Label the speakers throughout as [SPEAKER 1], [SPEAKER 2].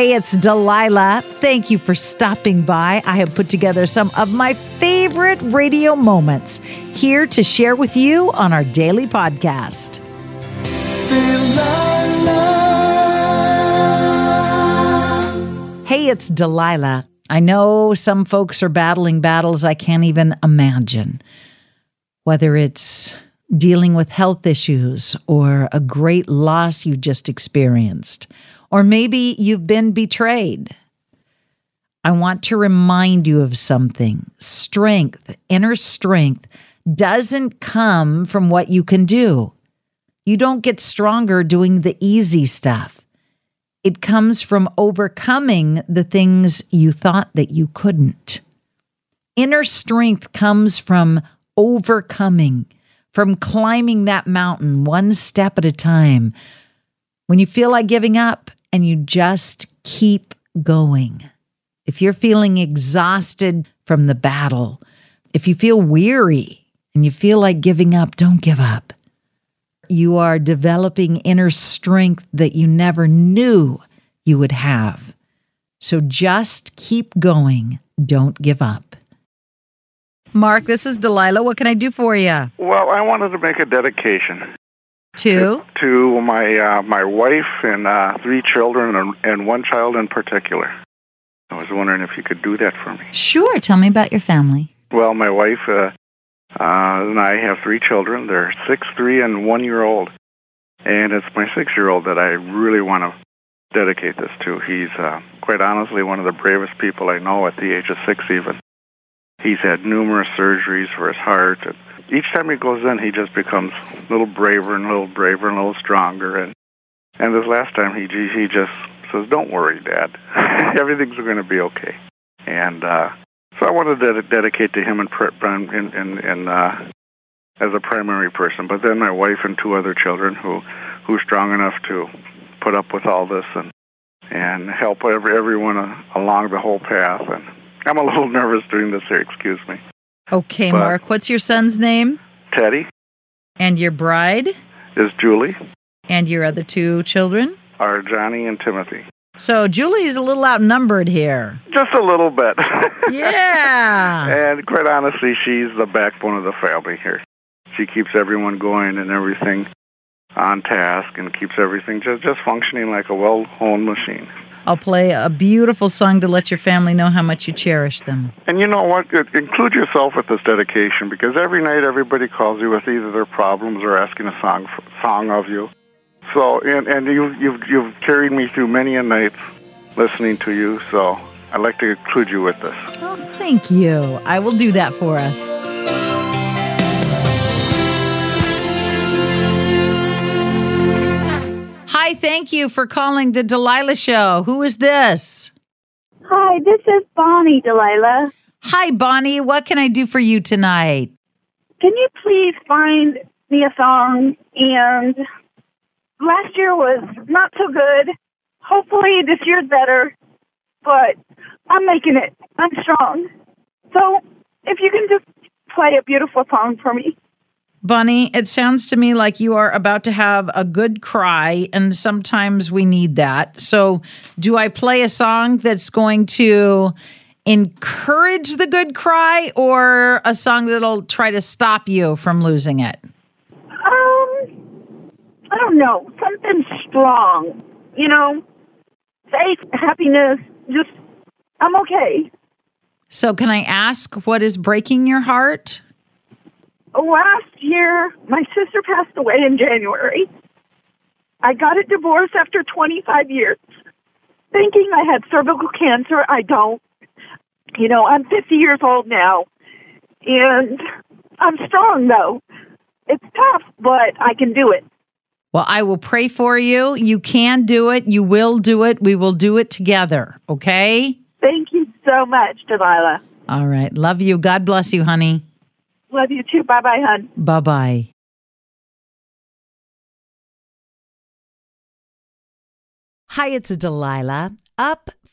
[SPEAKER 1] Hey, it's Delilah. Thank you for stopping by. I have put together some of my favorite radio moments here to share with you on our daily podcast. Hey, it's Delilah. I know some folks are battling battles I can't even imagine. Whether it's dealing with health issues or a great loss you just experienced, or maybe you've been betrayed. I want to remind you of something. Strength, inner strength, doesn't come from what you can do. You don't get stronger doing the easy stuff. It comes from overcoming the things you thought that you couldn't. Inner strength comes from overcoming, from climbing that mountain one step at a time. When you feel like giving up and you just keep going. If you're feeling exhausted from the battle, if you feel weary and you feel like giving up, don't give up. You are developing inner strength that you never knew you would have. So just keep going. Don't give up. Mark, this is Delilah. What can I do for you?
[SPEAKER 2] Well, I wanted to make a dedication
[SPEAKER 1] Two.
[SPEAKER 2] to my uh, my wife and uh, three children and, and one child in particular. I was wondering if you could do that for me.
[SPEAKER 1] Sure. Tell me about your family.
[SPEAKER 2] Well, my wife uh, uh, and I have three children. They're six, three, and one year old. And it's my six year old that I really want to dedicate this to. He's uh, quite honestly one of the bravest people I know at the age of six, even. He's had numerous surgeries for his heart. And each time he goes in, he just becomes a little braver and a little braver and a little stronger. And and this last time, he he just says, "Don't worry, Dad. Everything's going to be okay." And uh, so I wanted to dedicate to him in in in, in uh, as a primary person. But then my wife and two other children who who's strong enough to put up with all this and and help every, everyone along the whole path. And I'm a little nervous doing this here. Excuse me.
[SPEAKER 1] Okay,
[SPEAKER 2] But-
[SPEAKER 1] Mark. What's your son's name?
[SPEAKER 2] Teddy
[SPEAKER 1] And your bride?
[SPEAKER 2] is Julie,
[SPEAKER 1] And your other two children?
[SPEAKER 2] are Johnny and Timothy.
[SPEAKER 1] So Julie's a little outnumbered here.
[SPEAKER 2] Just a little bit.
[SPEAKER 1] Yeah.
[SPEAKER 2] and quite honestly, she's the backbone of the family here. She keeps everyone going and everything on task and keeps everything just, just functioning like a well honed machine.
[SPEAKER 1] I'll play a beautiful song to let your family know how much you cherish them.
[SPEAKER 2] And you know what? Include yourself with this dedication because every night everybody calls you with either their problems or asking a song song of you. So and and you you've you've carried me through many a night listening to you. So I'd like to include you with this.
[SPEAKER 1] Oh, thank you. I will do that for us. Hi, thank you for calling the Delilah Show. Who is this?
[SPEAKER 3] Hi, this is Bonnie Delilah.
[SPEAKER 1] Hi, Bonnie. What can I do for you tonight?
[SPEAKER 3] Can you please find me a song? And last year was not so good. Hopefully this year's better, but I'm making it. I'm strong. So if you can just play a beautiful song for me.
[SPEAKER 1] Bunny, it sounds to me like you are about to have a good cry, and sometimes we need that. So, do I play a song that's going to encourage the good cry, or a song that'll try to stop you from losing it?
[SPEAKER 3] Um, I don't know. Something strong. You know, faith, happiness, just, I'm okay.
[SPEAKER 1] So, can I ask what is breaking your heart?
[SPEAKER 3] Last year, my sister passed away in January. I got a divorce after 25 years, thinking I had cervical cancer. I don't. You know, I'm 50 years old now, and I'm strong, though. It's tough, but I can do it.
[SPEAKER 1] Well, I will pray for you. You can do it. You will do it. We will do it together. Okay?
[SPEAKER 3] Thank you so much, Delilah.
[SPEAKER 1] All right. Love you. God bless you, honey.
[SPEAKER 3] Love you too. Bye bye, hon.
[SPEAKER 1] Bye bye. Hi, it's Delilah. Up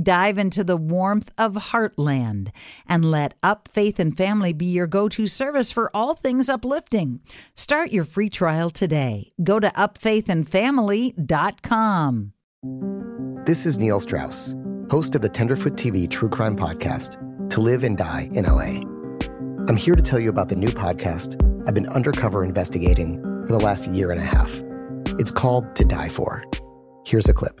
[SPEAKER 1] Dive into the warmth of Heartland and let Up Faith and Family be your go to service for all things uplifting. Start your free trial today. Go to upfaithandfamily.com.
[SPEAKER 4] This is Neil Strauss, host of the Tenderfoot TV True Crime Podcast, To Live and Die in LA. I'm here to tell you about the new podcast I've been undercover investigating for the last year and a half. It's called To Die For. Here's a clip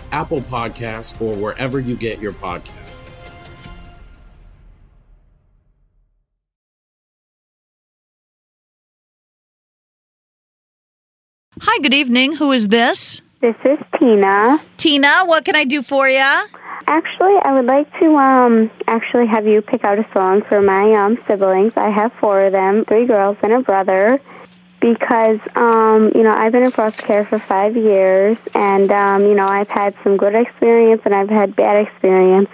[SPEAKER 5] Apple Podcasts, or wherever you get your podcasts.
[SPEAKER 1] Hi, good evening. Who is this?
[SPEAKER 6] This is Tina.
[SPEAKER 1] Tina, what can I do for you?
[SPEAKER 6] Actually, I would like to um actually have you pick out a song for my um siblings. I have four of them, three girls and a brother. Because um, you know, I've been in foster care for five years and um, you know, I've had some good experience and I've had bad experience.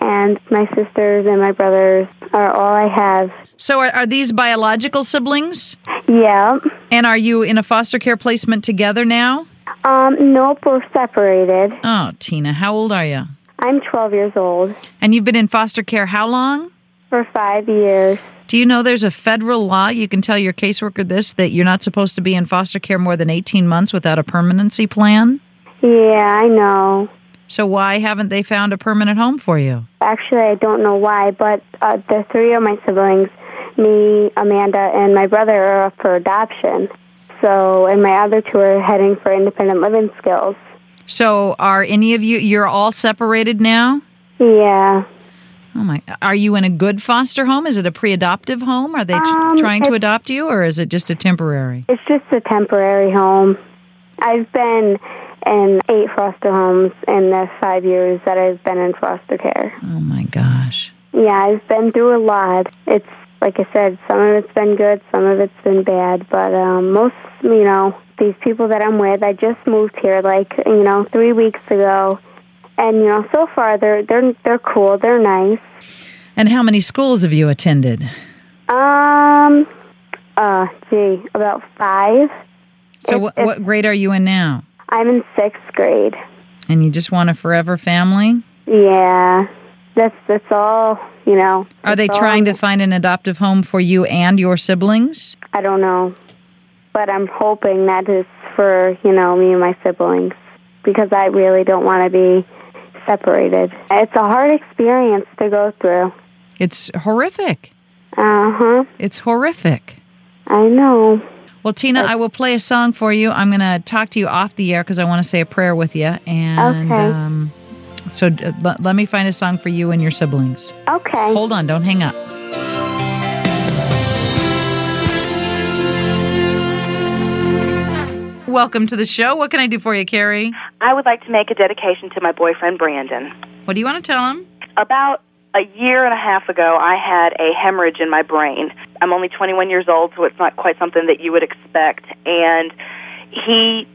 [SPEAKER 6] And my sisters and my brothers are all I have.
[SPEAKER 1] So, are, are these biological siblings?
[SPEAKER 6] Yeah.
[SPEAKER 1] And are you in a foster care placement together now?
[SPEAKER 6] Um, nope, we're separated.
[SPEAKER 1] Oh, Tina, how old are you?
[SPEAKER 6] I'm 12 years old.
[SPEAKER 1] And you've been in foster care how long?
[SPEAKER 6] For five years.
[SPEAKER 1] Do you know there's a federal law you can tell your caseworker this that you're not supposed to be in foster care more than 18 months without a permanency plan?
[SPEAKER 6] Yeah, I know.
[SPEAKER 1] So why haven't they found a permanent home for you?
[SPEAKER 6] Actually, I don't know why, but uh, the three of my siblings, me, Amanda, and my brother are up for adoption. So, and my other two are heading for independent living skills.
[SPEAKER 1] So, are any of you you're all separated now?
[SPEAKER 6] Yeah.
[SPEAKER 1] Oh my! Are you in a good foster home? Is it a pre-adoptive home? Are they
[SPEAKER 6] Um,
[SPEAKER 1] trying to adopt you, or is it just a temporary?
[SPEAKER 6] It's just a temporary home. I've been in eight foster homes in the five years that I've been in foster care.
[SPEAKER 1] Oh my gosh!
[SPEAKER 6] Yeah, I've been through a lot. It's like I said, some of it's been good, some of it's been bad, but um, most, you know, these people that I'm with, I just moved here like you know three weeks ago, and you know, so far they're they're they're cool, they're nice.
[SPEAKER 1] And how many schools have you attended?
[SPEAKER 6] Um, uh, gee, about five.
[SPEAKER 1] So,
[SPEAKER 6] It's-
[SPEAKER 1] what,
[SPEAKER 6] it's-
[SPEAKER 1] what grade are you in now?
[SPEAKER 6] I'm in sixth grade.
[SPEAKER 1] And you just want a forever family?
[SPEAKER 6] Yeah, that's that's all. You know.
[SPEAKER 1] Are they
[SPEAKER 6] all
[SPEAKER 1] trying to find an adoptive home for you and your siblings?
[SPEAKER 6] I don't know, but I'm hoping that is for you know me and my siblings because I really don't want to be separated. It's a hard experience to go through.
[SPEAKER 1] It's horrific.
[SPEAKER 6] Uh huh.
[SPEAKER 1] It's horrific.
[SPEAKER 6] I know.
[SPEAKER 1] Well, Tina, I will play a song for you. I'm going to talk to you off the air because I want to say a prayer with you. And
[SPEAKER 6] Okay.
[SPEAKER 1] um, so uh, l- let me find a song for you and your siblings.
[SPEAKER 6] Okay.
[SPEAKER 1] Hold on, don't hang up. Welcome to the show. What can I do for you, Carrie?
[SPEAKER 7] I would like to make a dedication to my boyfriend, Brandon.
[SPEAKER 1] What do you want to tell him?
[SPEAKER 7] About a year and a half ago, I had a hemorrhage in my brain. I'm only 21 years old, so it's not quite something that you would expect. And he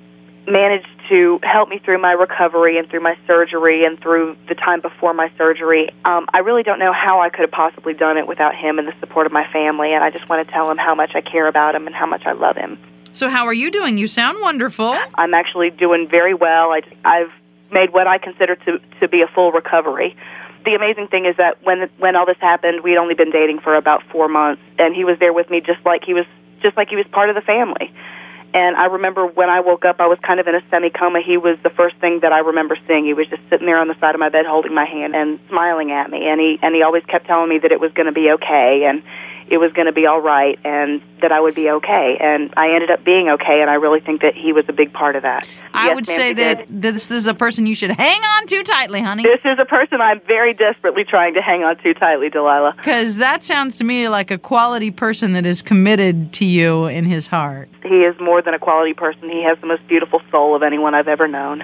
[SPEAKER 7] managed to help me through my recovery and through my surgery and through the time before my surgery. Um, I really don't know how I could have possibly done it without him and the support of my family. And I just want to tell him how much I care about him and how much I love him.
[SPEAKER 1] So, how are you doing? You sound wonderful.
[SPEAKER 7] I'm actually doing very well. I, I've made what I consider to, to be a full recovery. The amazing thing is that when when all this happened, we'd only been dating for about four months, and he was there with me just like he was just like he was part of the family. And I remember when I woke up, I was kind of in a semi coma. He was the first thing that I remember seeing. He was just sitting there on the side of my bed, holding my hand and smiling at me. And he and he always kept telling me that it was going to be okay, and it was going to be all right, and that I would be okay. And I ended up being okay, and I really think that he was a big part of that.
[SPEAKER 1] I
[SPEAKER 7] Yes,
[SPEAKER 1] would
[SPEAKER 7] ma'am,
[SPEAKER 1] say
[SPEAKER 7] he
[SPEAKER 1] that
[SPEAKER 7] did.
[SPEAKER 1] this is a person you should hang on to tightly, honey.
[SPEAKER 7] This is a person I'm very desperately trying to hang on to tightly, Delilah.
[SPEAKER 1] Because that sounds to me like a quality person that is committed to you in his heart.
[SPEAKER 7] He is more than a quality person. He has the most beautiful soul of anyone I've ever known.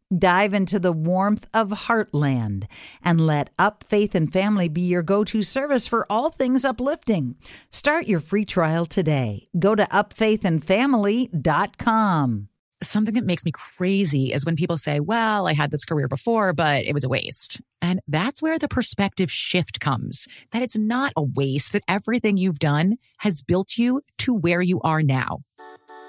[SPEAKER 1] Dive into the warmth of Heartland and let Up Faith and Family be your go to service for all things uplifting. Start your free trial today. Go to upfaithandfamily.com.
[SPEAKER 8] Something that makes me crazy is when people say, Well, I had this career before, but it was a waste. And that's where the perspective shift comes that it's not a waste, that everything you've done has built you to where you are now.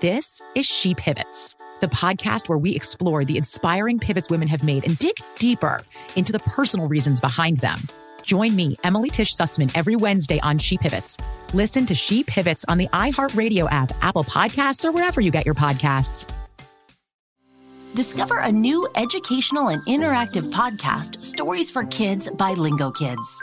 [SPEAKER 8] This is She Pivots, the podcast where we explore the inspiring pivots women have made and dig deeper into the personal reasons behind them. Join me, Emily Tish Sussman, every Wednesday on She Pivots. Listen to She Pivots on the iHeartRadio app, Apple Podcasts, or wherever you get your podcasts.
[SPEAKER 9] Discover a new educational and interactive podcast, Stories for Kids by Lingokids.